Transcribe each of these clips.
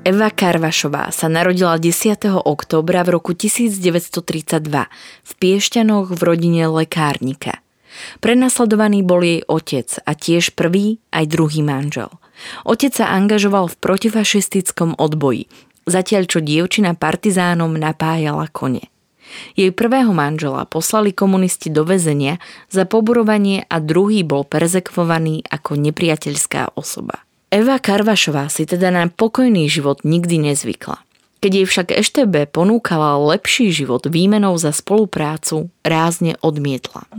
Eva Karvašová sa narodila 10. októbra v roku 1932 v Piešťanoch v rodine lekárnika. Prenasledovaný bol jej otec a tiež prvý aj druhý manžel. Otec sa angažoval v protifašistickom odboji, zatiaľ čo dievčina partizánom napájala kone. Jej prvého manžela poslali komunisti do väzenia za poburovanie a druhý bol perzekvovaný ako nepriateľská osoba. Eva Karvašová si teda na pokojný život nikdy nezvykla. Keď jej však Eštebe ponúkala lepší život výmenou za spoluprácu, rázne odmietla.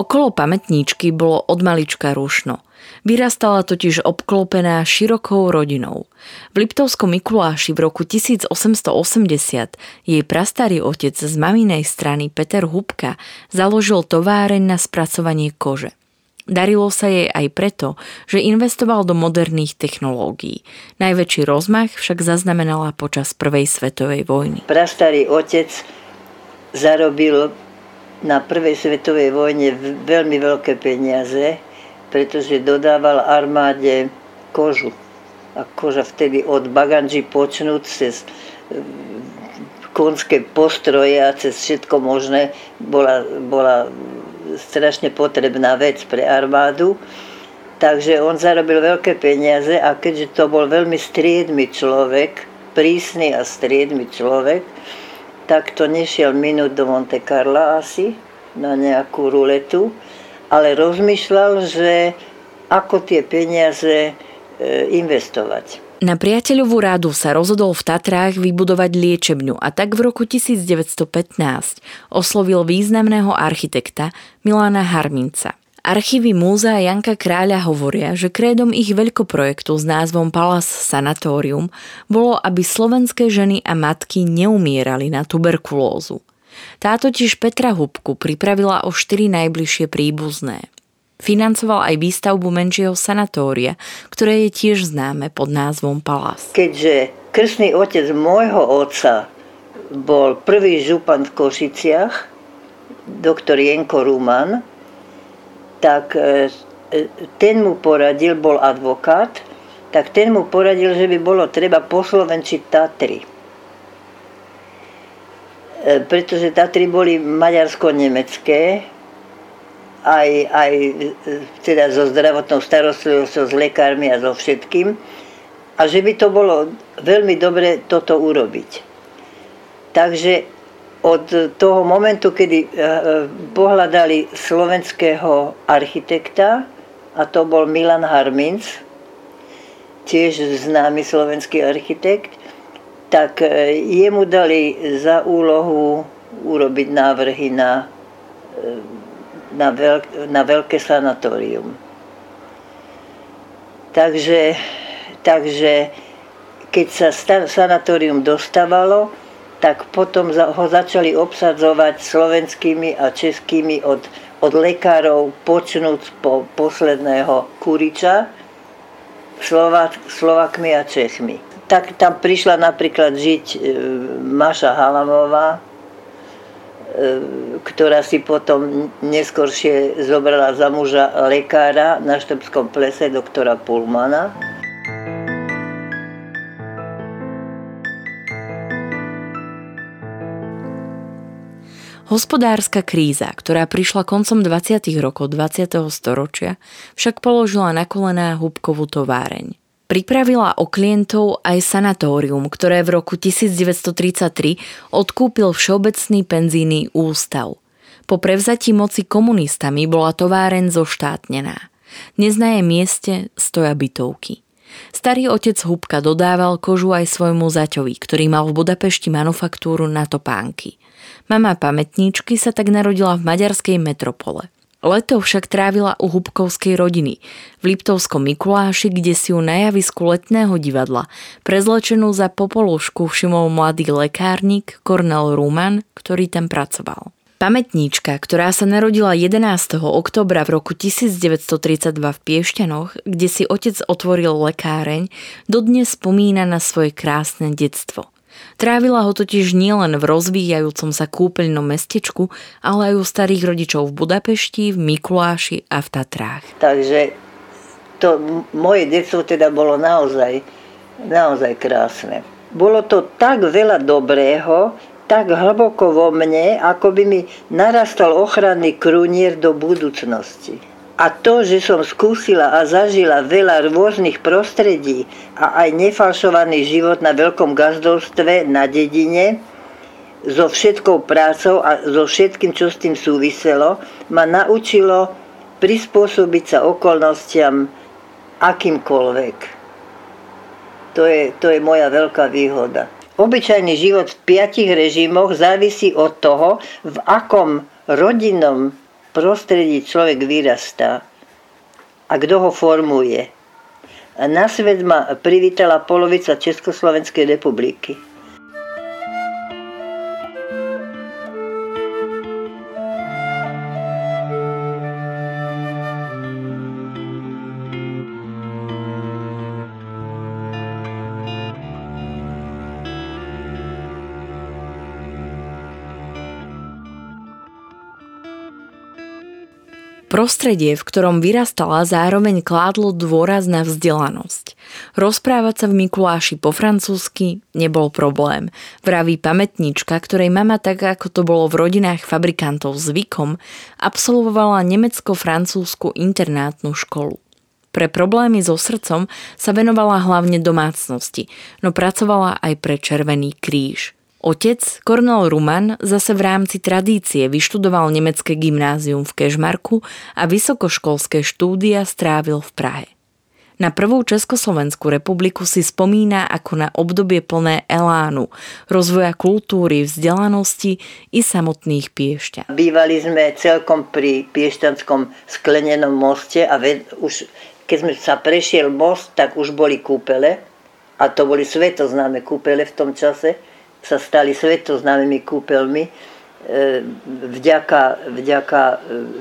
Okolo pamätníčky bolo od malička rušno. Vyrastala totiž obklopená širokou rodinou. V Liptovskom Mikuláši v roku 1880 jej prastarý otec z maminej strany Peter Hubka založil továreň na spracovanie kože. Darilo sa jej aj preto, že investoval do moderných technológií. Najväčší rozmach však zaznamenala počas Prvej svetovej vojny. Prastarý otec zarobil na prvej svetovej vojne veľmi veľké peniaze, pretože dodával armáde kožu. A koža vtedy od baganži počnúť cez e, konské postroje a cez všetko možné bola, bola strašne potrebná vec pre armádu. Takže on zarobil veľké peniaze a keďže to bol veľmi striedmy človek, prísny a striedmy človek, tak to nešiel minút do Monte Carla asi na nejakú ruletu, ale rozmýšľal, že ako tie peniaze e, investovať. Na priateľovú rádu sa rozhodol v Tatrách vybudovať liečebňu a tak v roku 1915 oslovil významného architekta Milana Harminca. Archívy múzea Janka Kráľa hovoria, že krédom ich veľkoprojektu s názvom Palace Sanatorium bolo, aby slovenské ženy a matky neumierali na tuberkulózu. Tá totiž Petra Hubku pripravila o štyri najbližšie príbuzné. Financoval aj výstavbu menšieho sanatória, ktoré je tiež známe pod názvom Palace. Keďže krstný otec môjho otca bol prvý župan v Košiciach, doktor Jenko Ruman, tak e, e, ten mu poradil, bol advokát, tak ten mu poradil, že by bolo treba poslovenčiť Tatry. E, pretože Tatry boli maďarsko-nemecké, aj, aj teda so zdravotnou starostlivosťou, s lekármi a so všetkým. A že by to bolo veľmi dobre toto urobiť. Takže od toho momentu, kedy eh, pohľadali slovenského architekta, a to bol Milan Harminc, tiež známy slovenský architekt, tak eh, jemu dali za úlohu urobiť návrhy na, eh, na, veľk, na veľké sanatórium. Takže, takže keď sa sanatórium dostávalo, tak potom ho začali obsadzovať slovenskými a českými od, od lekárov, počnúc po posledného Kuriča, Slovak, Slovakmi a Čechmi. Tak tam prišla napríklad žiť e, Maša Halamová, e, ktorá si potom neskôršie zobrala za muža lekára na Štrbskom plese, doktora Pulmana. Hospodárska kríza, ktorá prišla koncom 20. rokov 20. storočia, však položila na kolená húbkovú továreň. Pripravila o klientov aj sanatórium, ktoré v roku 1933 odkúpil Všeobecný penzíny ústav. Po prevzatí moci komunistami bola továreň zoštátnená. Dnes na jej mieste stoja bytovky. Starý otec Hubka dodával kožu aj svojmu zaťovi, ktorý mal v Budapešti manufaktúru na topánky – Mama pamätníčky sa tak narodila v maďarskej metropole. Leto však trávila u Hubkovskej rodiny v Liptovskom Mikuláši, kde si ju na javisku letného divadla prezlečenú za popolušku všimol mladý lekárnik Kornel Ruman, ktorý tam pracoval. Pamätníčka, ktorá sa narodila 11. oktobra v roku 1932 v Piešťanoch, kde si otec otvoril lekáreň, dodnes spomína na svoje krásne detstvo – Trávila ho totiž nielen v rozvíjajúcom sa kúpeľnom mestečku, ale aj u starých rodičov v Budapešti, v Mikuláši a v Tatrách. Takže to moje detstvo teda bolo naozaj, naozaj krásne. Bolo to tak veľa dobrého, tak hlboko vo mne, ako by mi narastal ochranný krunier do budúcnosti. A to, že som skúsila a zažila veľa rôznych prostredí a aj nefalšovaný život na veľkom gazdovstve na dedine, so všetkou prácou a so všetkým, čo s tým súviselo, ma naučilo prispôsobiť sa okolnostiam akýmkoľvek. To je, to je moja veľká výhoda. Obyčajný život v piatich režimoch závisí od toho, v akom rodinnom prostredí človek vyrastá a kto ho formuje. Na svet ma privítala polovica Československej republiky. Prostredie, v ktorom vyrastala, zároveň kládlo dôraz na vzdelanosť. Rozprávať sa v Mikuláši po francúzsky nebol problém. Vraví pamätnička, ktorej mama, tak ako to bolo v rodinách fabrikantov zvykom, absolvovala nemecko-francúzsku internátnu školu. Pre problémy so srdcom sa venovala hlavne domácnosti, no pracovala aj pre Červený kríž. Otec, Kornel Ruman, zase v rámci tradície vyštudoval nemecké gymnázium v Kežmarku a vysokoškolské štúdia strávil v Prahe. Na prvú Československú republiku si spomína ako na obdobie plné elánu, rozvoja kultúry, vzdelanosti i samotných piešťa. Bývali sme celkom pri piešťanskom sklenenom moste a ved, už, keď sme sa prešiel most, tak už boli kúpele a to boli svetoznáme kúpele v tom čase sa stali svetoznámymi kúpeľmi e, vďaka, vďaka e,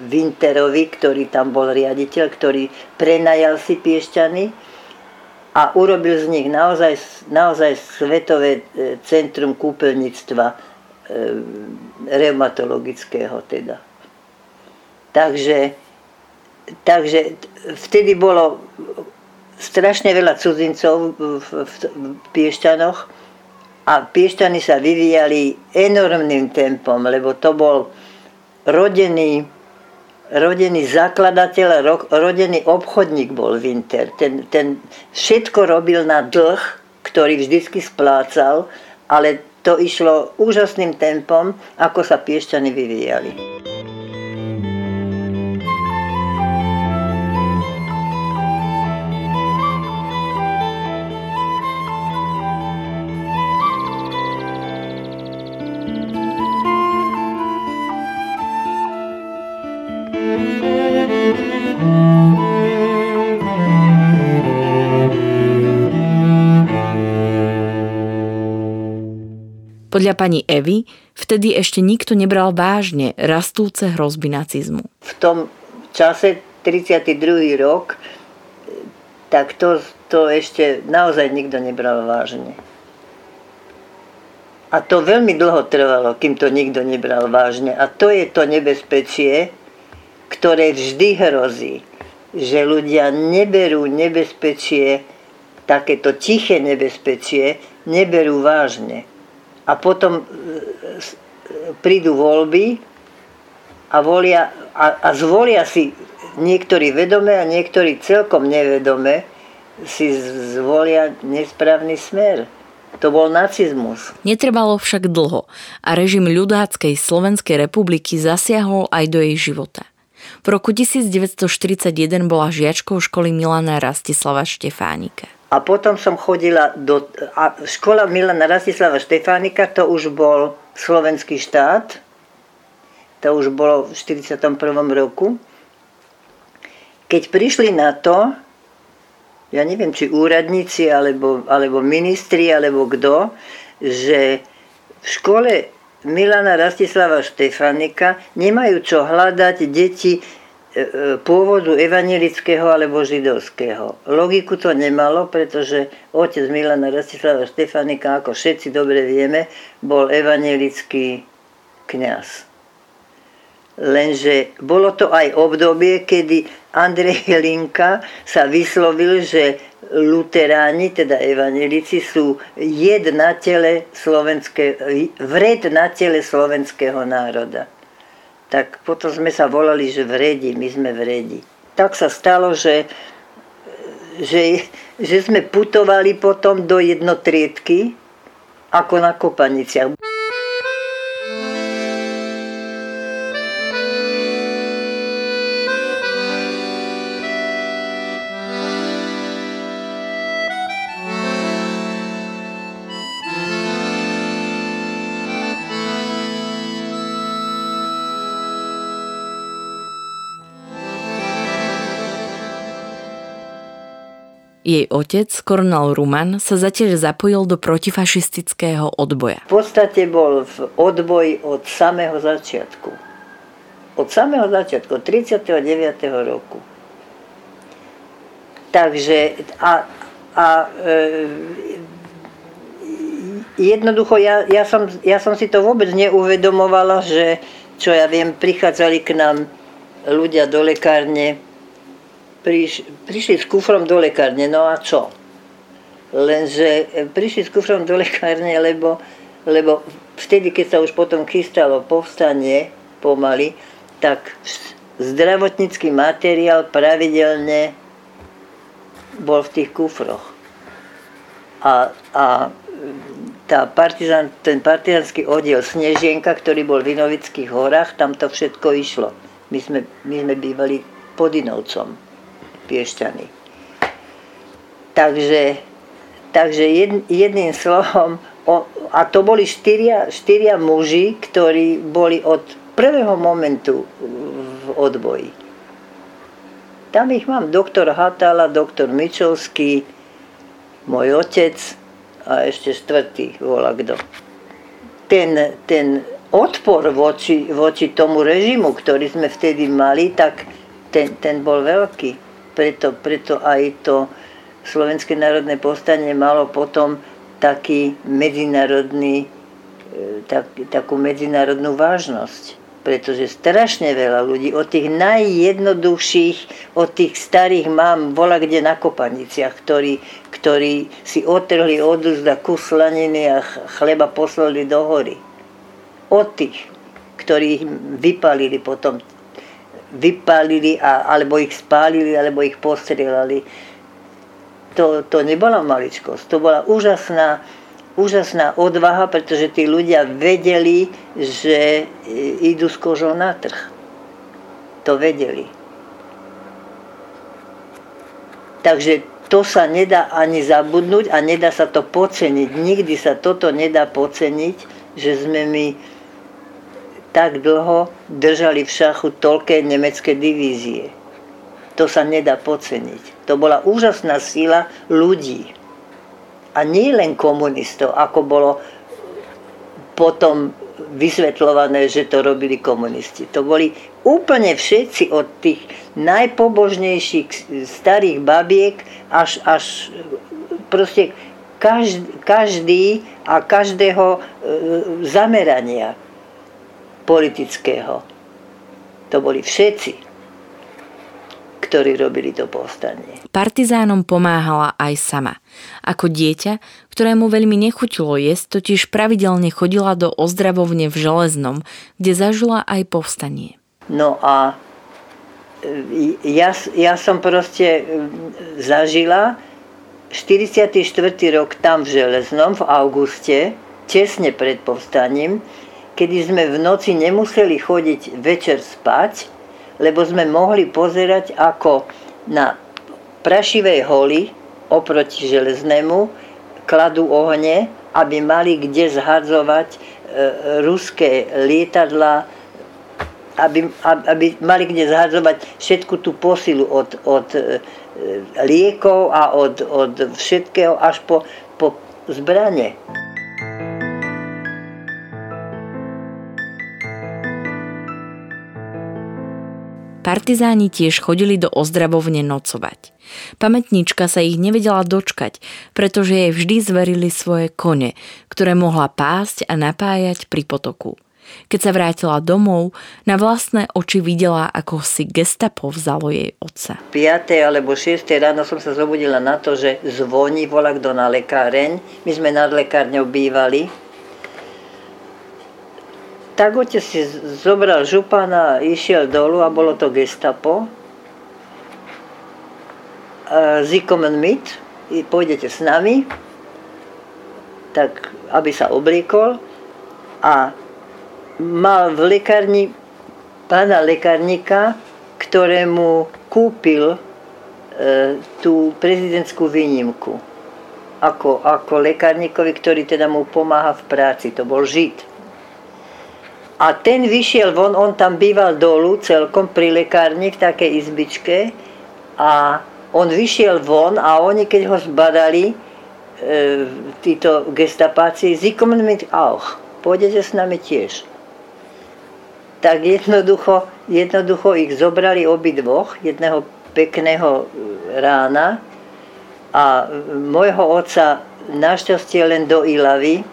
Winterovi, ktorý tam bol riaditeľ, ktorý prenajal si Piešťany a urobil z nich naozaj, naozaj svetové e, centrum kúpeľníctva reumatologického teda. Takže, takže vtedy bolo strašne veľa cudzincov v, v, v Piešťanoch a Piešťany sa vyvíjali enormným tempom, lebo to bol rodený, rodený zakladateľ, rodený obchodník bol Winter. Ten, ten všetko robil na dlh, ktorý vždycky splácal, ale to išlo úžasným tempom, ako sa Piešťany vyvíjali. Podľa pani Evy vtedy ešte nikto nebral vážne rastúce hrozby nacizmu. V tom čase 32. rok tak to, to ešte naozaj nikto nebral vážne. A to veľmi dlho trvalo, kým to nikto nebral vážne. A to je to nebezpečie, ktoré vždy hrozí, že ľudia neberú nebezpečie, takéto tiché nebezpečie, neberú vážne a potom e, prídu voľby a, volia, a, a zvolia si niektorí vedome a niektorí celkom nevedome si zvolia nesprávny smer. To bol nacizmus. Netrvalo však dlho a režim ľudáckej Slovenskej republiky zasiahol aj do jej života. V roku 1941 bola žiačkou školy Milana Rastislava Štefánika. A potom som chodila do... A škola Milana Rastislava Štefánika, to už bol slovenský štát. To už bolo v 41. roku. Keď prišli na to, ja neviem, či úradníci, alebo, alebo ministri, alebo kto, že v škole Milana Rastislava Štefanika nemajú čo hľadať deti pôvodu evangelického alebo židovského. Logiku to nemalo, pretože otec Milana Rastislava Štefanika, ako všetci dobre vieme, bol evangelický kňaz. Lenže bolo to aj obdobie, kedy Andrej Linka sa vyslovil, že luteráni, teda evanelici, sú jed na tele vred na tele slovenského národa. Tak potom sme sa volali, že vredi, my sme vredi. Tak sa stalo, že, že, že sme putovali potom do jednotriedky, ako na Kopaniciach. Jej otec, kornel Ruman, sa zatiaľ zapojil do protifašistického odboja. V podstate bol v odboji od samého začiatku. Od samého začiatku, 39. roku. Takže a, a e, jednoducho ja, ja, som, ja som si to vôbec neuvedomovala, že čo ja viem, prichádzali k nám ľudia do lekárne priš, prišli s kufrom do lekárne, no a čo? Lenže e, prišli s kufrom do lekárne, lebo, lebo vtedy, keď sa už potom chystalo povstanie pomaly, tak zdravotnícky materiál pravidelne bol v tých kufroch. A, a tá partizan, ten partizánsky oddiel Snežienka, ktorý bol v Vinovických horách, tam to všetko išlo. My sme, my sme bývali pod Inovcom. Piešťany. Takže, takže jed, jedným slovom, o, a to boli štyria, štyria muži, ktorí boli od prvého momentu v odboji. Tam ich mám doktor Hatala, doktor Mičovský, môj otec a ešte štvrtý volá kto. Ten, ten odpor voči, voči tomu režimu, ktorý sme vtedy mali, tak ten, ten bol veľký preto, preto aj to Slovenské národné povstanie malo potom taký medzinárodný, e, tak, takú medzinárodnú vážnosť. Pretože strašne veľa ľudí, od tých najjednoduchších, od tých starých mám, bola kde na kopaniciach, ktorí, ktorí si otrhli od úzda kus slaniny a chleba poslali do hory. Od tých, ktorí vypalili potom vypálili, a, alebo ich spálili, alebo ich postrelali. To, to nebola maličkosť, to bola úžasná, úžasná odvaha, pretože tí ľudia vedeli, že idú s kožou na trh. To vedeli. Takže to sa nedá ani zabudnúť a nedá sa to poceniť. Nikdy sa toto nedá poceniť, že sme my tak dlho držali v šachu toľké nemecké divízie. To sa nedá podceniť. To bola úžasná síla ľudí. A nie len komunistov, ako bolo potom vysvetľované, že to robili komunisti. To boli úplne všetci od tých najpobožnejších starých babiek až, až proste každý, každý a každého e, zamerania politického. To boli všetci, ktorí robili to povstanie. Partizánom pomáhala aj sama. Ako dieťa, ktorému veľmi nechutilo jesť, totiž pravidelne chodila do ozdravovne v Železnom, kde zažila aj povstanie. No a e, ja, ja som proste e, zažila 44. rok tam v Železnom v auguste, tesne pred povstaním, kedy sme v noci nemuseli chodiť večer spať, lebo sme mohli pozerať, ako na prašivej holi oproti železnému kladú ohne, aby mali kde zhadzovať e, ruské lietadla, aby, aby mali kde zhadzovať všetku tú posilu od, od e, liekov a od, od všetkého až po, po zbranie. Partizáni tiež chodili do ozdravovne nocovať. Pamätníčka sa ich nevedela dočkať, pretože jej vždy zverili svoje kone, ktoré mohla pásť a napájať pri potoku. Keď sa vrátila domov, na vlastné oči videla, ako si gestapo vzalo jej otca. 5. alebo 6. ráno som sa zobudila na to, že zvoní volá kto na lekáreň. My sme nad lekárňou bývali tak otec si zobral župana, išiel dolu a bolo to gestapo. Zikomen mit, pôjdete s nami, tak aby sa obliekol a mal v lekárni pána lekárnika, ktorému kúpil e, tú prezidentskú výnimku. Ako, ako lekárnikovi, ktorý teda mu pomáha v práci. To bol Žid. A ten vyšiel von, on tam býval dolu celkom pri lekárni v takej izbičke. A on vyšiel von a oni keď ho zbadali, e, títo gestapáci, zikommen mit auch, pôjdete s nami tiež. Tak jednoducho, jednoducho ich zobrali obidvoch, jedného pekného e, rána. A môjho otca našťastie len do Ilavy,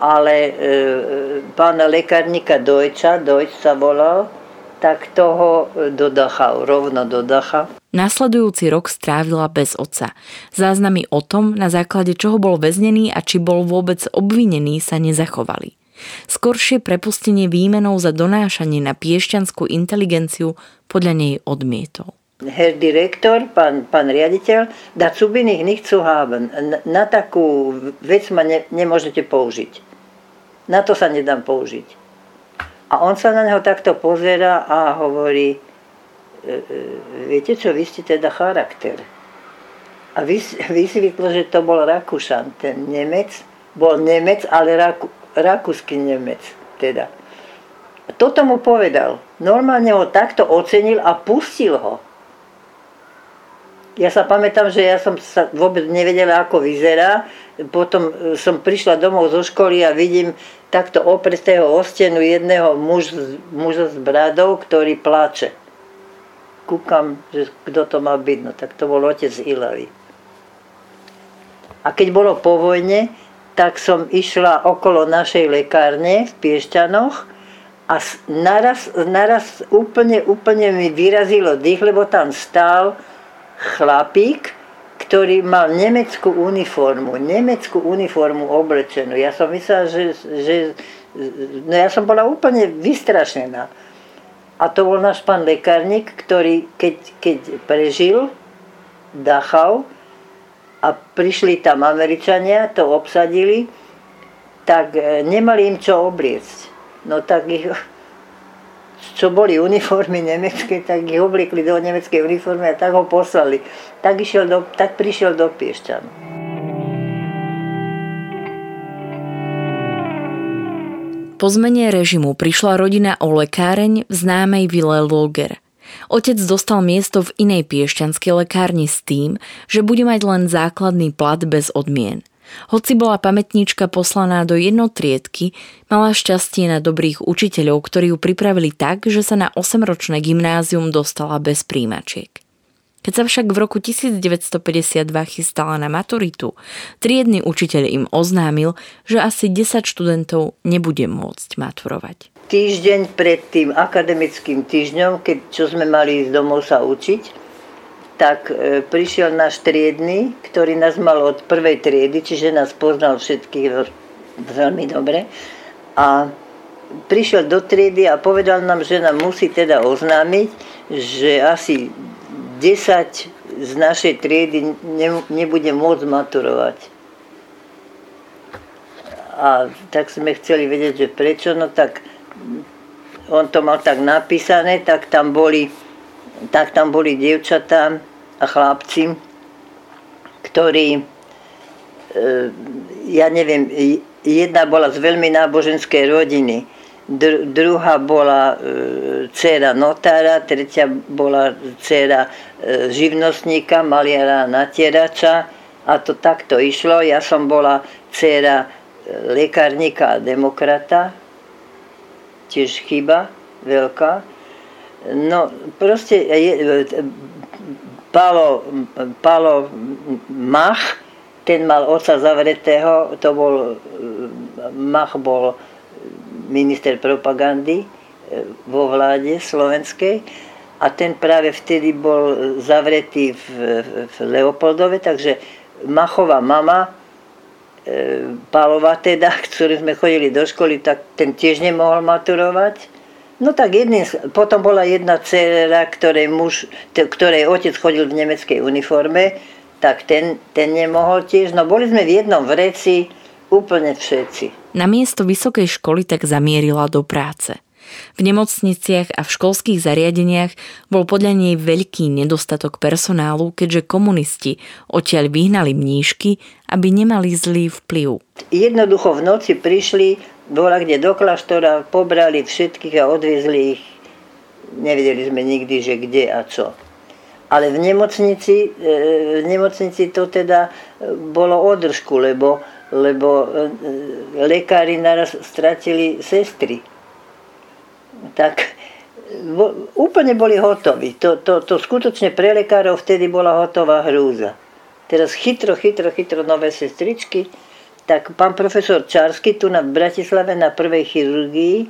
ale e, pána lekárnika Dojča, Dojč sa volal, tak toho do Dacha, rovno do Dacha. Nasledujúci rok strávila bez otca. Záznamy o tom, na základe čoho bol väznený a či bol vôbec obvinený, sa nezachovali. Skoršie prepustenie výmenou za donášanie na piešťanskú inteligenciu podľa nej odmietol. Herr direktor, pán, pán riaditeľ, da zu bin ich zu haben. Na, na takú vec ma ne, nemôžete použiť. Na to sa nedám použiť. A on sa na neho takto pozera a hovorí, e, e, viete čo, vy ste teda charakter. A vysvetlo, že to bol Rakúšan, ten Nemec, bol Nemec, ale Raku, rakúsky Nemec teda. Toto mu povedal. Normálne ho takto ocenil a pustil ho. Ja sa pamätám, že ja som sa vôbec nevedela, ako vyzerá. Potom som prišla domov zo školy a vidím takto opretého o stenu jedného muž, muža s bradou, ktorý pláče. Kúkam, že kto to má byť, no tak to bol otec Ilavy. A keď bolo po vojne, tak som išla okolo našej lekárne v Piešťanoch a naraz, naraz úplne, úplne mi vyrazilo dých, lebo tam stál chlapík, ktorý mal nemeckú uniformu, nemeckú uniformu oblečenú. Ja som myslela, že, že no ja som bola úplne vystrašená. A to bol náš pán lekárnik, ktorý keď, keď prežil Dachau a prišli tam Američania, to obsadili, tak e, nemali im čo obliecť. No tak ich čo boli uniformy nemecké, tak ich obliekli do nemeckej uniformy a tak ho poslali. Tak, išiel do, tak prišiel do Piešťan. Po zmene režimu prišla rodina o lekáreň v známej vile Loger. Otec dostal miesto v inej piešťanskej lekárni s tým, že bude mať len základný plat bez odmien. Hoci bola pamätníčka poslaná do jednotriedky, mala šťastie na dobrých učiteľov, ktorí ju pripravili tak, že sa na 8-ročné gymnázium dostala bez príjmačiek. Keď sa však v roku 1952 chystala na maturitu, triedny učiteľ im oznámil, že asi 10 študentov nebude môcť maturovať. týždeň pred tým akademickým týždňom, keď, čo sme mali ísť domov sa učiť, tak e, prišiel náš triedny, ktorý nás mal od prvej triedy, čiže nás poznal všetkých veľmi dobre. A prišiel do triedy a povedal nám, že nám musí teda oznámiť, že asi 10 z našej triedy nebude môcť maturovať. A tak sme chceli vedieť, že prečo, no tak on to mal tak napísané, tak tam boli, tak tam boli dievčatá chlapci, ktorí, e, ja neviem, jedna bola z veľmi náboženskej rodiny, dr- druhá bola e, dcera notára, tretia bola dcera e, živnostníka, maliara natierača a to takto išlo. Ja som bola dcera lekárnika a demokrata, tiež chyba veľká. No proste je, Palo, Palo Mach, ten mal oca zavretého, to bol, Mach bol minister propagandy e, vo vláde slovenskej a ten práve vtedy bol zavretý v, v Leopoldove, takže Machová mama, e, Palova teda, ktorý sme chodili do školy, tak ten tiež nemohol maturovať. No tak jedným, potom bola jedna dcera, ktorej, muž, ktorej otec chodil v nemeckej uniforme, tak ten, ten nemohol tiež. No boli sme v jednom vreci, úplne všetci. Na miesto vysokej školy tak zamierila do práce. V nemocniciach a v školských zariadeniach bol podľa nej veľký nedostatok personálu, keďže komunisti odtiaľ vyhnali mníšky, aby nemali zlý vplyv. Jednoducho v noci prišli, bola kde do kláštora, pobrali všetkých a odviezli ich. Nevedeli sme nikdy, že kde a čo. Ale v nemocnici, e, v nemocnici to teda e, bolo održku, lebo lebo e, lekári naraz stratili sestry. Tak úplne boli hotoví. To, to, to skutočne pre lekárov vtedy bola hotová hrúza. Teraz chytro, chytro, chytro nové sestričky. Tak pán profesor Čarsky tu na Bratislave na prvej chirurgii e,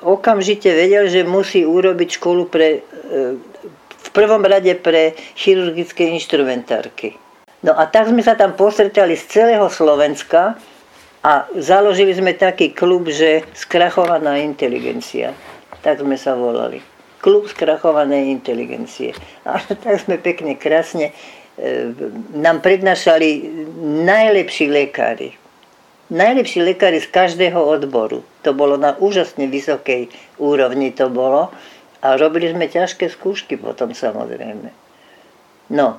okamžite vedel, že musí urobiť školu pre, e, v prvom rade pre chirurgické inštrumentárky No a tak sme sa tam postretali z celého Slovenska a založili sme taký klub, že skrachovaná inteligencia. Tak sme sa volali. Klub skrachovanej inteligencie. A tak sme pekne, krásne nám prednášali najlepší lekári. Najlepší lekári z každého odboru. To bolo na úžasne vysokej úrovni to bolo. A robili sme ťažké skúšky potom samozrejme. No,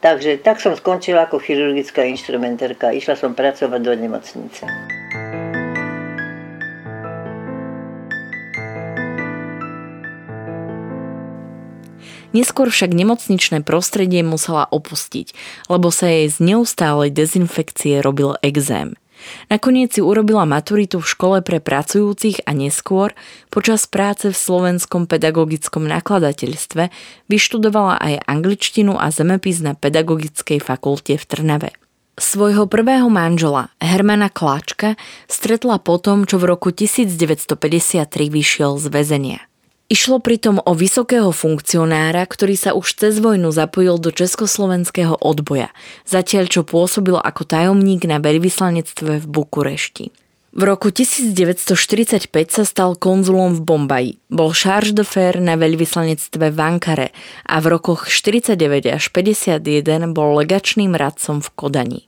Takže tak som skončila ako chirurgická instrumentérka. Išla som pracovať do nemocnice. Neskôr však nemocničné prostredie musela opustiť, lebo sa jej z neustálej dezinfekcie robil exém. Nakoniec si urobila maturitu v škole pre pracujúcich a neskôr, počas práce v slovenskom pedagogickom nakladateľstve, vyštudovala aj angličtinu a zemepis na pedagogickej fakulte v Trnave. Svojho prvého manžela, Hermana Kláčka, stretla potom, čo v roku 1953 vyšiel z väzenia. Išlo pritom o vysokého funkcionára, ktorý sa už cez vojnu zapojil do československého odboja, zatiaľ čo pôsobil ako tajomník na veľvyslanectve v Bukurešti. V roku 1945 sa stal konzulom v Bombaji, bol charge fer na veľvyslanectve v Ankare a v rokoch 49 až 51 bol legačným radcom v Kodani.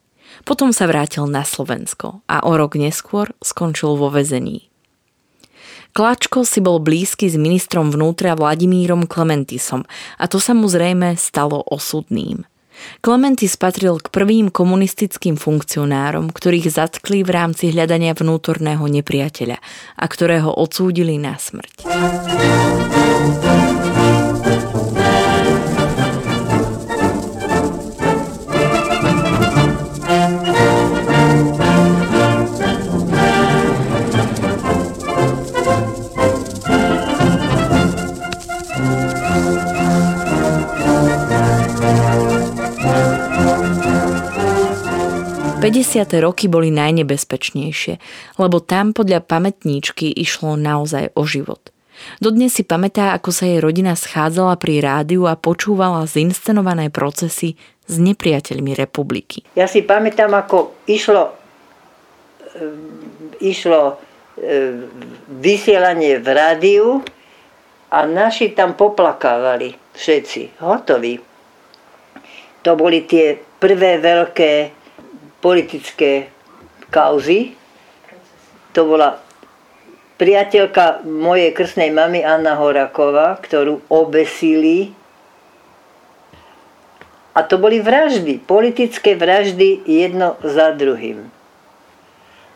Potom sa vrátil na Slovensko a o rok neskôr skončil vo vezení. Klačko si bol blízky s ministrom vnútra Vladimírom Klementisom a to sa mu zrejme stalo osudným. Klementis patril k prvým komunistickým funkcionárom, ktorých zatkli v rámci hľadania vnútorného nepriateľa a ktorého odsúdili na smrť. 50. roky boli najnebezpečnejšie, lebo tam podľa pamätníčky išlo naozaj o život. Dodnes si pamätá, ako sa jej rodina schádzala pri rádiu a počúvala zinscenované procesy s nepriateľmi republiky. Ja si pamätám, ako išlo, e, išlo e, vysielanie v rádiu a naši tam poplakávali všetci, hotoví. To boli tie prvé veľké politické kauzy. To bola priateľka mojej krstnej mamy Anna Horaková, ktorú obesili. A to boli vraždy, politické vraždy jedno za druhým.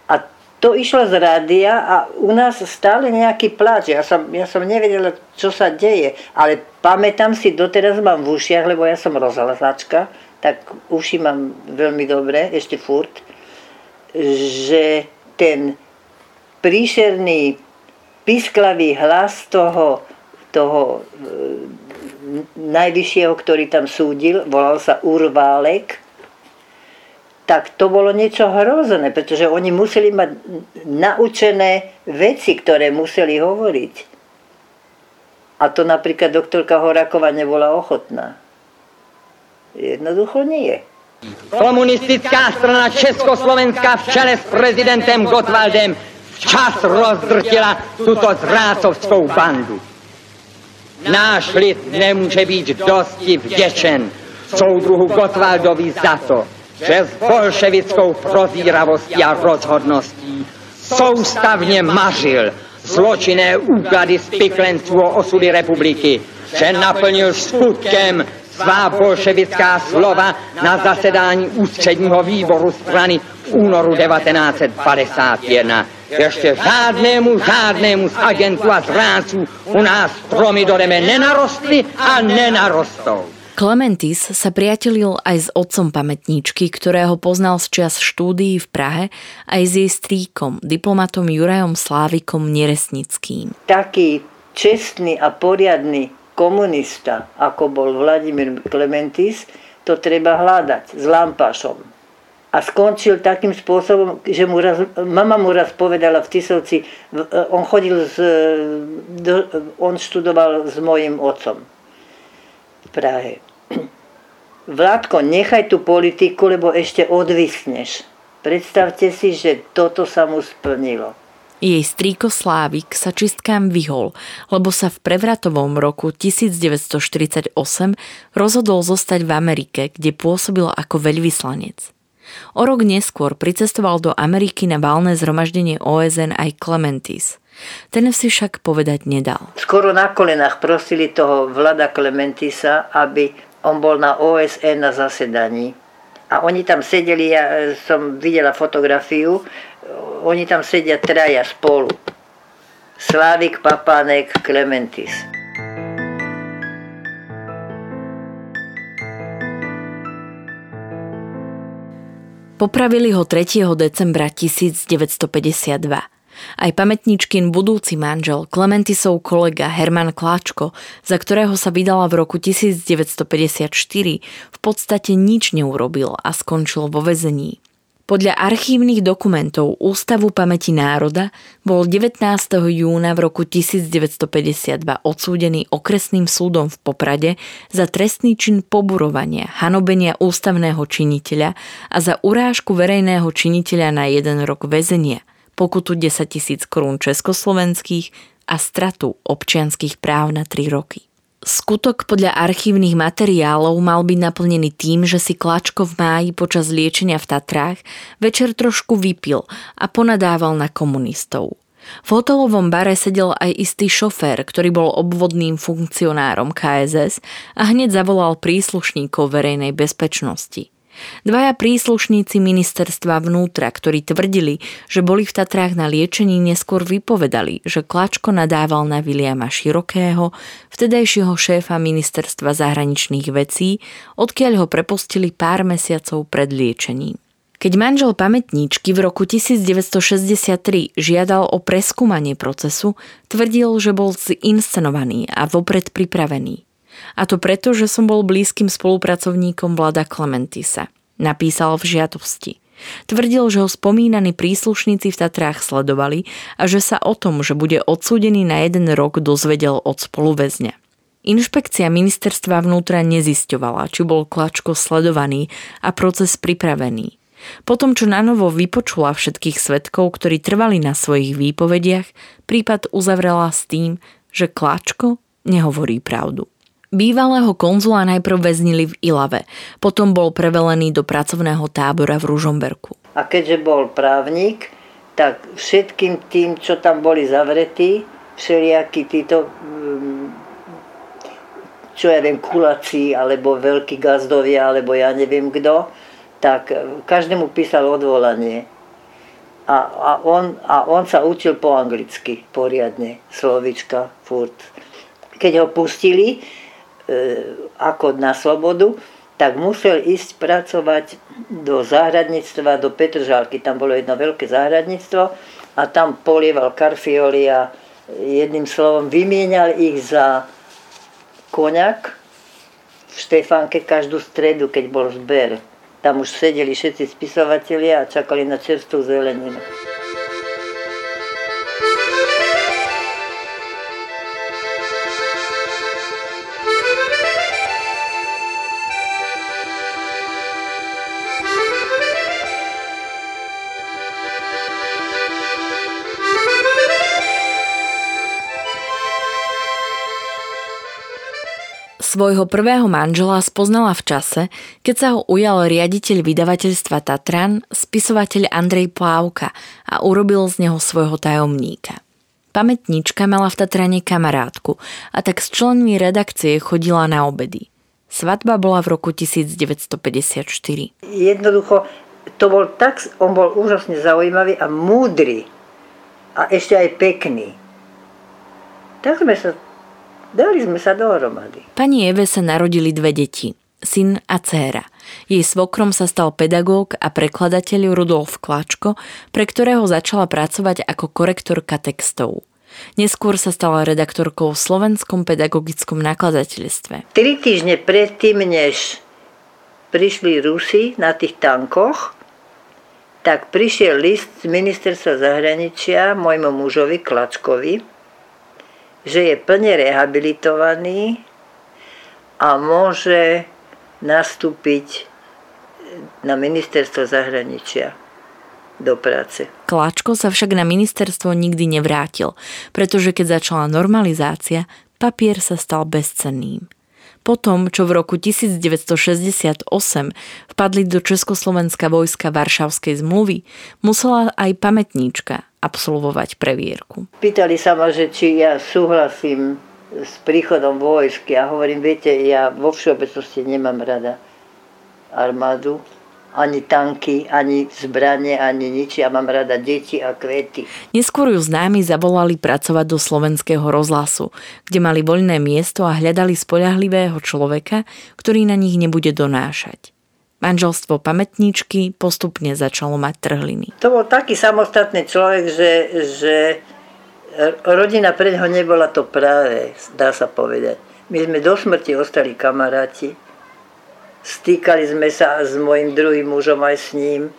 A to išlo z rádia a u nás stále nejaký pláč. Ja som, ja som nevedela, čo sa deje, ale pamätám si, doteraz mám v ušiach, lebo ja som rozhlasačka, tak uši mám veľmi dobre, ešte furt, že ten príšerný pisklavý hlas toho, toho e, najvyššieho, ktorý tam súdil, volal sa Urválek, tak to bolo niečo hrozné, pretože oni museli mať naučené veci, ktoré museli hovoriť. A to napríklad doktorka Horakova nebola ochotná. Jednoducho nie. Komunistická strana Československa v čele s prezidentem Gotwaldem včas rozdrtila tuto zrácovskou bandu. Náš lid nemůže být dosti vděčen soudruhu Gotwaldovi za to, že s bolševickou prozíravostí a rozhodností soustavně mařil zločinné úklady spiklenců o osudy republiky, že naplnil skutkem svá bolševická slova na zasedání ústředního výboru strany v únoru 1951. Ještě žádnému, žádnému z agentů a zránců u nás stromy do deme nenarostly a nenarostou. Clementis sa priatelil aj s otcom pamätníčky, ktorého poznal z čias štúdií v Prahe, aj s jej strýkom, diplomatom Jurajom Slávikom Neresnickým. Taký čestný a poriadny komunista, ako bol Vladimír Klementis, to treba hľadať s lampášom. A skončil takým spôsobom, že mu raz, mama mu raz povedala v Tisovci, on chodil z, on študoval s mojim otcom v Prahe. Vládko, nechaj tú politiku, lebo ešte odvisneš. Predstavte si, že toto sa mu splnilo. Jej strýko Slávik sa čistkám vyhol, lebo sa v prevratovom roku 1948 rozhodol zostať v Amerike, kde pôsobil ako veľvyslanec. O rok neskôr pricestoval do Ameriky na valné zhromaždenie OSN aj Clementis. Ten si však povedať nedal. Skoro na kolenách prosili toho Vlada Clementisa, aby on bol na OSN na zasedaní. A oni tam sedeli, ja som videla fotografiu, oni tam sedia traja spolu. Slávik, Papánek, Klementis. Popravili ho 3. decembra 1952. Aj pamätničkin budúci manžel, Klementisov kolega Herman Kláčko, za ktorého sa vydala v roku 1954, v podstate nič neurobil a skončil vo vezení. Podľa archívnych dokumentov Ústavu pamäti národa bol 19. júna v roku 1952 odsúdený okresným súdom v Poprade za trestný čin poburovania, hanobenia ústavného činiteľa a za urážku verejného činiteľa na jeden rok väzenia, pokutu 10 tisíc korún československých a stratu občianských práv na 3 roky. Skutok podľa archívnych materiálov mal byť naplnený tým, že si Klačko v máji počas liečenia v Tatrách večer trošku vypil a ponadával na komunistov. V hotelovom bare sedel aj istý šofér, ktorý bol obvodným funkcionárom KSS a hneď zavolal príslušníkov verejnej bezpečnosti. Dvaja príslušníci ministerstva vnútra, ktorí tvrdili, že boli v Tatrách na liečení, neskôr vypovedali, že Klačko nadával na Viliama Širokého, vtedajšieho šéfa ministerstva zahraničných vecí, odkiaľ ho prepustili pár mesiacov pred liečením. Keď manžel pamätníčky v roku 1963 žiadal o preskúmanie procesu, tvrdil, že bol inscenovaný a vopred pripravený. A to preto, že som bol blízkym spolupracovníkom Vlada Klementisa. Napísal v žiadosti. Tvrdil, že ho spomínaní príslušníci v Tatrách sledovali a že sa o tom, že bude odsúdený na jeden rok, dozvedel od spoluväzňa. Inšpekcia ministerstva vnútra nezisťovala, či bol Klačko sledovaný a proces pripravený. Potom, čo na novo vypočula všetkých svetkov, ktorí trvali na svojich výpovediach, prípad uzavrela s tým, že Kláčko nehovorí pravdu. Bývalého konzula najprv väznili v Ilave, potom bol prevelený do pracovného tábora v Ružomberku. A keďže bol právnik, tak všetkým tým, čo tam boli zavretí, všelijakí títo, mm, čo ja viem, kulaci, alebo veľkí gazdovia, alebo ja neviem kto, tak každému písal odvolanie. A, a, on, a on sa učil po anglicky poriadne, slovička, furt. Keď ho pustili, ako na slobodu, tak musel ísť pracovať do záhradníctva, do Petržálky. Tam bolo jedno veľké záhradníctvo a tam polieval karfioli a jedným slovom vymienial ich za koňak v Štefánke každú stredu, keď bol zber. Tam už sedeli všetci spisovatelia a čakali na čerstvú zeleninu. Svojho prvého manžela spoznala v čase, keď sa ho ujal riaditeľ vydavateľstva Tatran, spisovateľ Andrej Plávka a urobil z neho svojho tajomníka. Pamätnička mala v Tatrane kamarátku a tak s členmi redakcie chodila na obedy. Svadba bola v roku 1954. Jednoducho, to bol tak, on bol úžasne zaujímavý a múdry a ešte aj pekný. Tak sme sa Dali sme sa dohromady. Pani Eve sa narodili dve deti, syn a dcéra. Jej svokrom sa stal pedagóg a prekladateľ Rudolf Kláčko, pre ktorého začala pracovať ako korektorka textov. Neskôr sa stala redaktorkou v Slovenskom pedagogickom nakladateľstve. Tri týždne predtým, než prišli Rusi na tých tankoch, tak prišiel list z ministerstva zahraničia môjmu mužovi Klačkovi, že je plne rehabilitovaný a môže nastúpiť na ministerstvo zahraničia do práce. Kláčko sa však na ministerstvo nikdy nevrátil, pretože keď začala normalizácia, papier sa stal bezcenným. Potom, čo v roku 1968 vpadli do Československa vojska Varšavskej zmluvy, musela aj pamätníčka absolvovať previerku. Pýtali sa ma, že či ja súhlasím s príchodom vojsky a hovorím, viete, ja vo všeobecnosti nemám rada armádu, ani tanky, ani zbranie, ani nič. Ja mám rada deti a kvety. Neskôr ju známi zavolali pracovať do slovenského rozhlasu, kde mali voľné miesto a hľadali spoľahlivého človeka, ktorý na nich nebude donášať. Manželstvo pamätníčky postupne začalo mať trhliny. To bol taký samostatný človek, že, že rodina pre neho nebola to práve, dá sa povedať. My sme do smrti ostali kamaráti. Stýkali sme sa s mojim druhým mužom aj s ním,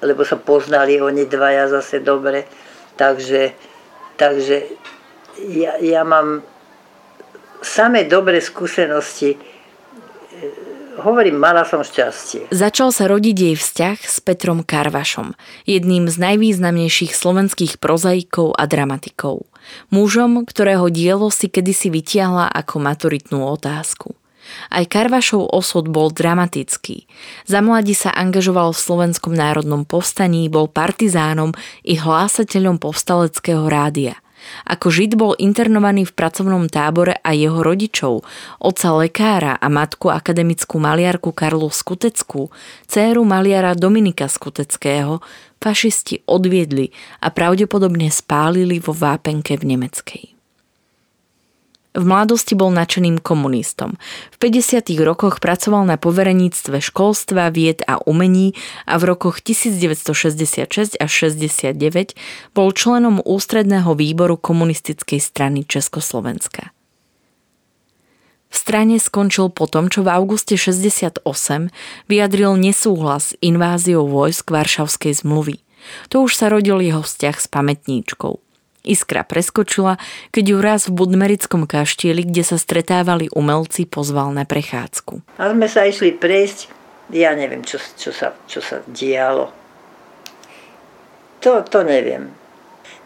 lebo sa poznali oni dvaja zase dobre. Takže, takže ja, ja mám samé dobré skúsenosti hovorím, mala som šťastie. Začal sa rodiť jej vzťah s Petrom Karvašom, jedným z najvýznamnejších slovenských prozaikov a dramatikov. Mužom, ktorého dielo si kedysi vytiahla ako maturitnú otázku. Aj Karvašov osud bol dramatický. Za mladí sa angažoval v Slovenskom národnom povstaní, bol partizánom i hlásateľom povstaleckého rádia – ako Žid bol internovaný v pracovnom tábore a jeho rodičov, otca lekára a matku akademickú maliarku Karlu Skuteckú, dceru maliara Dominika Skuteckého, fašisti odviedli a pravdepodobne spálili vo vápenke v Nemeckej. V mladosti bol nadšeným komunistom. V 50. rokoch pracoval na povereníctve školstva, vied a umení a v rokoch 1966 až 69 bol členom ústredného výboru komunistickej strany Československa. V strane skončil po tom, čo v auguste 68 vyjadril nesúhlas s inváziou vojsk Varšavskej zmluvy. To už sa rodil jeho vzťah s pamätníčkou. Iskra preskočila, keď ju raz v Budmerickom kaštieli, kde sa stretávali umelci, pozval na prechádzku. A sme sa išli prejsť, ja neviem, čo, čo, sa, čo sa dialo. To, to neviem.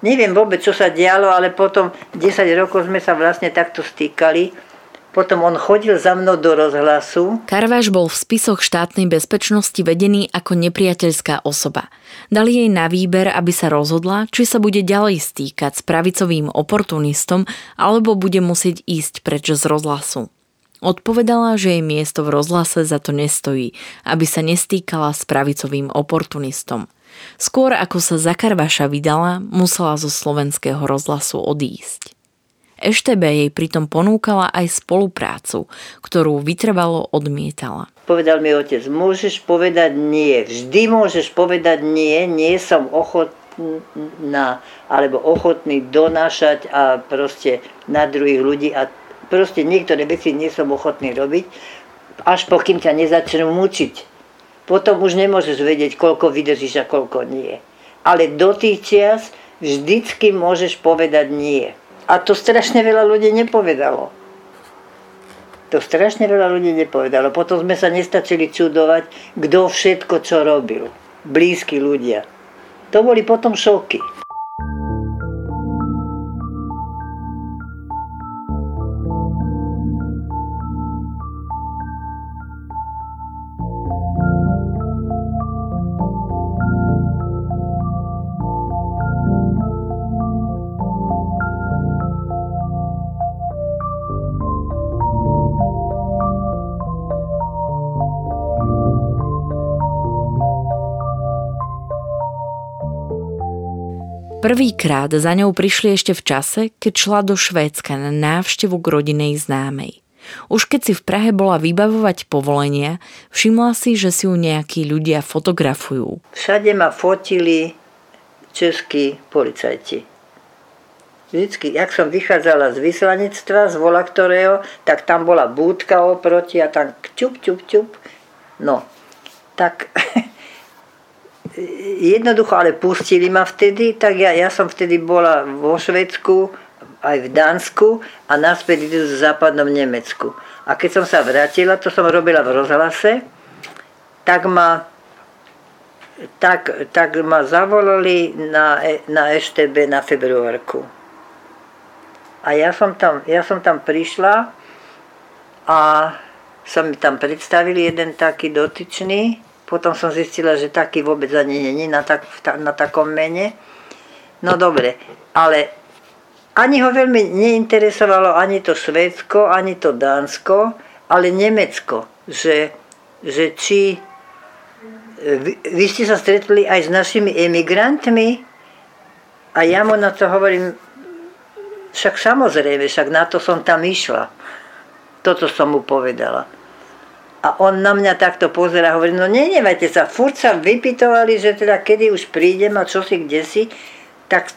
Neviem vôbec, čo sa dialo, ale potom 10 rokov sme sa vlastne takto stýkali potom on chodil za mnou do rozhlasu. Karváš bol v spisoch štátnej bezpečnosti vedený ako nepriateľská osoba. Dali jej na výber, aby sa rozhodla, či sa bude ďalej stýkať s pravicovým oportunistom alebo bude musieť ísť preč z rozhlasu. Odpovedala, že jej miesto v rozhlase za to nestojí, aby sa nestýkala s pravicovým oportunistom. Skôr ako sa za Karvaša vydala, musela zo slovenského rozhlasu odísť. Eštebe jej pritom ponúkala aj spoluprácu, ktorú vytrvalo odmietala. Povedal mi otec, môžeš povedať nie, vždy môžeš povedať nie, nie som ochotná alebo ochotný donášať a proste na druhých ľudí a proste niektoré veci nie som ochotný robiť, až pokým ťa nezačnú mučiť. Potom už nemôžeš vedieť, koľko vydržíš a koľko nie. Ale do tých čias vždycky môžeš povedať nie. A to strašne veľa ľudí nepovedalo. To strašne veľa ľudí nepovedalo. Potom sme sa nestačili čudovať, kto všetko čo robil. Blízki ľudia. To boli potom šoky. Prvýkrát za ňou prišli ešte v čase, keď šla do Švédska na návštevu k rodinej známej. Už keď si v Prahe bola vybavovať povolenia, všimla si, že si ju nejakí ľudia fotografujú. Všade ma fotili českí policajti. Vždycky, jak som vychádzala z vyslanectva, z vola ktorého, tak tam bola búdka oproti a tam čup, čup, čup. No, tak jednoducho ale pustili ma vtedy, tak ja, ja som vtedy bola vo Švedsku, aj v Dánsku a naspäť v západnom Nemecku. A keď som sa vrátila, to som robila v rozhlase, tak ma, tak, tak ma zavolali na, e, na EŠTB na februárku. A ja som tam, ja som tam prišla a som mi tam predstavili jeden taký dotyčný, potom som zistila, že taký vôbec ani není na, tak, na takom mene. No dobre, ale ani ho veľmi neinteresovalo ani to Švédsko, ani to Dánsko, ale Nemecko. Že, že či vy, vy ste sa stretli aj s našimi emigrantmi a ja mu na to hovorím, však samozrejme, však na to som tam išla. Toto som mu povedala. A on na mňa takto pozera a hovorí, no nenevajte sa, furt sa vypitovali, že teda kedy už prídem a čo si, kde si, tak,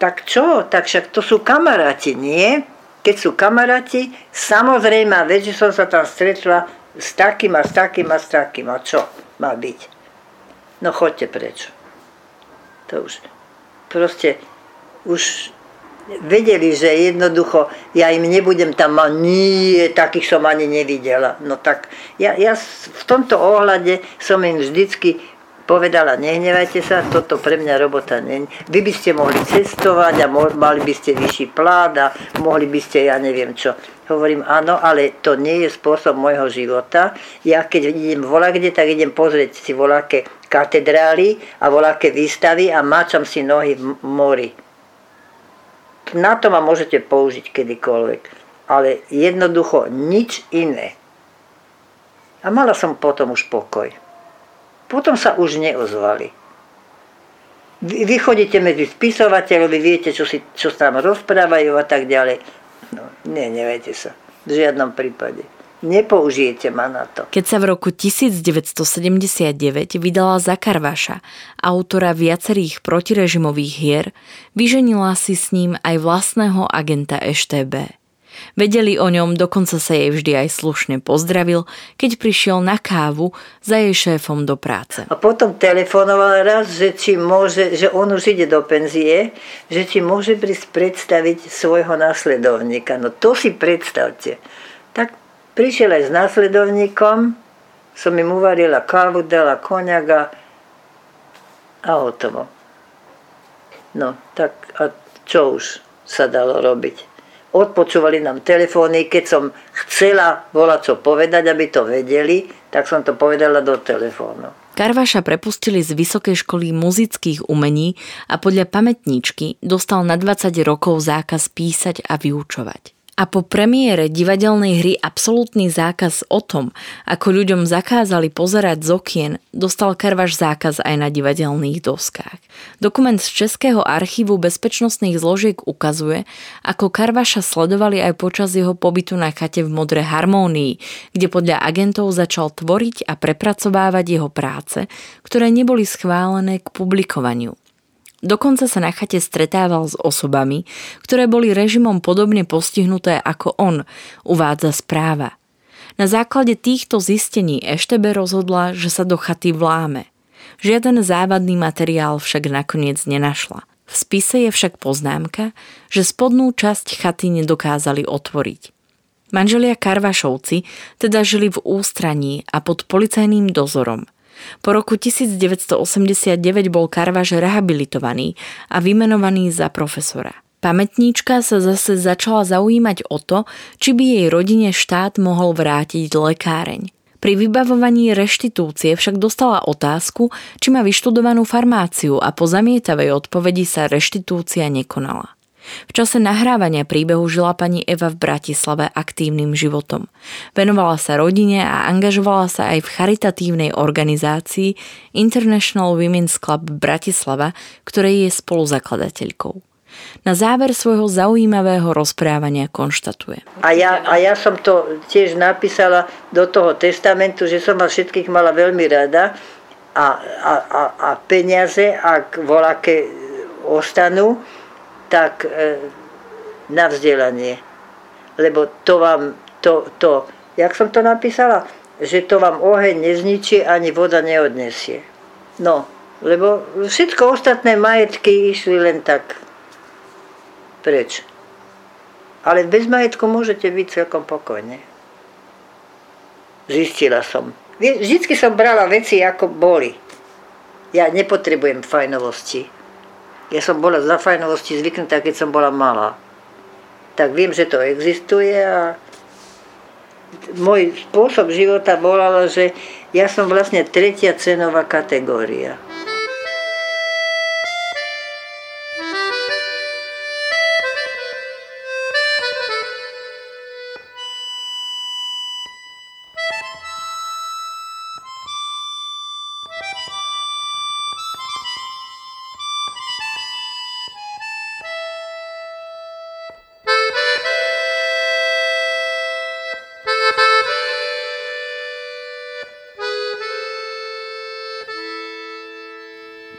tak čo, tak však to sú kamaráti, nie? Keď sú kamaráti, samozrejme, veď, že som sa tam stretla s takým a s takým a s takým, a čo má byť? No choďte preč. To už, proste, už vedeli, že jednoducho ja im nebudem tam mať, nie, takých som ani nevidela. No tak ja, ja v tomto ohľade som im vždycky povedala, nehnevajte sa, toto pre mňa robota nie. Vy by ste mohli cestovať a mali by ste vyšší plát a mohli by ste, ja neviem čo. Hovorím, áno, ale to nie je spôsob môjho života. Ja keď idem kde, tak idem pozrieť si voľaké katedrály a voľaké výstavy a máčam si nohy v mori na to ma môžete použiť kedykoľvek. Ale jednoducho nič iné. A mala som potom už pokoj. Potom sa už neozvali. Vy, vy chodíte medzi spisovateľov, vy viete, čo, si, čo tam rozprávajú a tak ďalej. No, nie, nevejte sa. V žiadnom prípade. Nepoužijete ma na to. Keď sa v roku 1979 vydala za Karvaša, autora viacerých protirežimových hier, vyženila si s ním aj vlastného agenta EŠTB. Vedeli o ňom, dokonca sa jej vždy aj slušne pozdravil, keď prišiel na kávu za jej šéfom do práce. A potom telefonoval raz, že, či môže, že on už ide do penzie, že či môže prísť predstaviť svojho následovníka. No to si predstavte. Prišiel aj s následovníkom, som im uvarila kávu, dala koniak a, hotovo. No, tak a čo už sa dalo robiť? odpočúvali nám telefóny, keď som chcela volať čo povedať, aby to vedeli, tak som to povedala do telefónu. Karvaša prepustili z Vysokej školy muzických umení a podľa pamätníčky dostal na 20 rokov zákaz písať a vyučovať a po premiére divadelnej hry Absolutný zákaz o tom, ako ľuďom zakázali pozerať z okien, dostal Karvaš zákaz aj na divadelných doskách. Dokument z Českého archívu bezpečnostných zložiek ukazuje, ako Karvaša sledovali aj počas jeho pobytu na chate v Modre harmónii, kde podľa agentov začal tvoriť a prepracovávať jeho práce, ktoré neboli schválené k publikovaniu. Dokonca sa na chate stretával s osobami, ktoré boli režimom podobne postihnuté ako on, uvádza správa. Na základe týchto zistení Eštebe rozhodla, že sa do chaty vláme. Žiaden závadný materiál však nakoniec nenašla. V spise je však poznámka, že spodnú časť chaty nedokázali otvoriť. Manželia Karvašovci teda žili v ústraní a pod policajným dozorom – po roku 1989 bol Karvaš rehabilitovaný a vymenovaný za profesora. Pamätníčka sa zase začala zaujímať o to, či by jej rodine štát mohol vrátiť lekáreň. Pri vybavovaní reštitúcie však dostala otázku, či má vyštudovanú farmáciu a po zamietavej odpovedi sa reštitúcia nekonala. V čase nahrávania príbehu žila pani Eva v Bratislave aktívnym životom. Venovala sa rodine a angažovala sa aj v charitatívnej organizácii International Women's Club Bratislava, ktorej je spoluzakladateľkou. Na záver svojho zaujímavého rozprávania konštatuje. A ja, a ja som to tiež napísala do toho testamentu, že som vás všetkých mala veľmi rada a, a, a, a peniaze, ak voláke ostanú, tak e, na vzdelanie. Lebo to vám, to, to, jak som to napísala, že to vám oheň nezničí ani voda neodnesie. No, lebo všetko ostatné majetky išli len tak preč. Ale bez majetku môžete byť celkom pokojne. Zistila som. Vždycky som brala veci, ako boli. Ja nepotrebujem fajnovosti. Ja som bola za fajnovosti zvyknutá, keď som bola malá. Tak viem, že to existuje a môj spôsob života bol, že ja som vlastne tretia cenová kategória.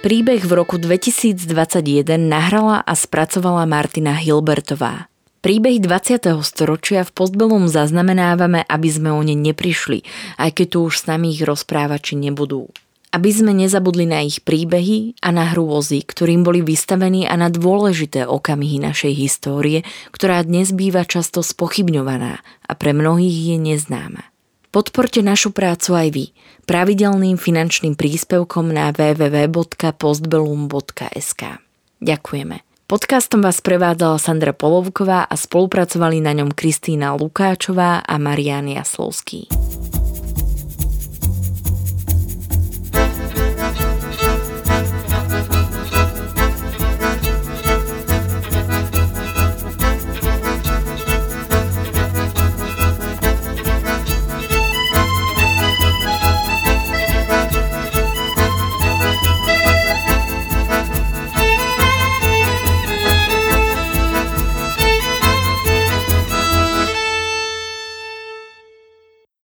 Príbeh v roku 2021 nahrala a spracovala Martina Hilbertová. Príbehy 20. storočia v postbelom zaznamenávame, aby sme o ne neprišli, aj keď tu už s nami ich rozprávači nebudú. Aby sme nezabudli na ich príbehy a na hrôzy, ktorým boli vystavení a na dôležité okamihy našej histórie, ktorá dnes býva často spochybňovaná a pre mnohých je neznáma. Podporte našu prácu aj vy pravidelným finančným príspevkom na www.postbellum.sk. Ďakujeme. Podcastom vás prevádzala Sandra Polovková a spolupracovali na ňom Kristýna Lukáčová a Marian Jaslovský.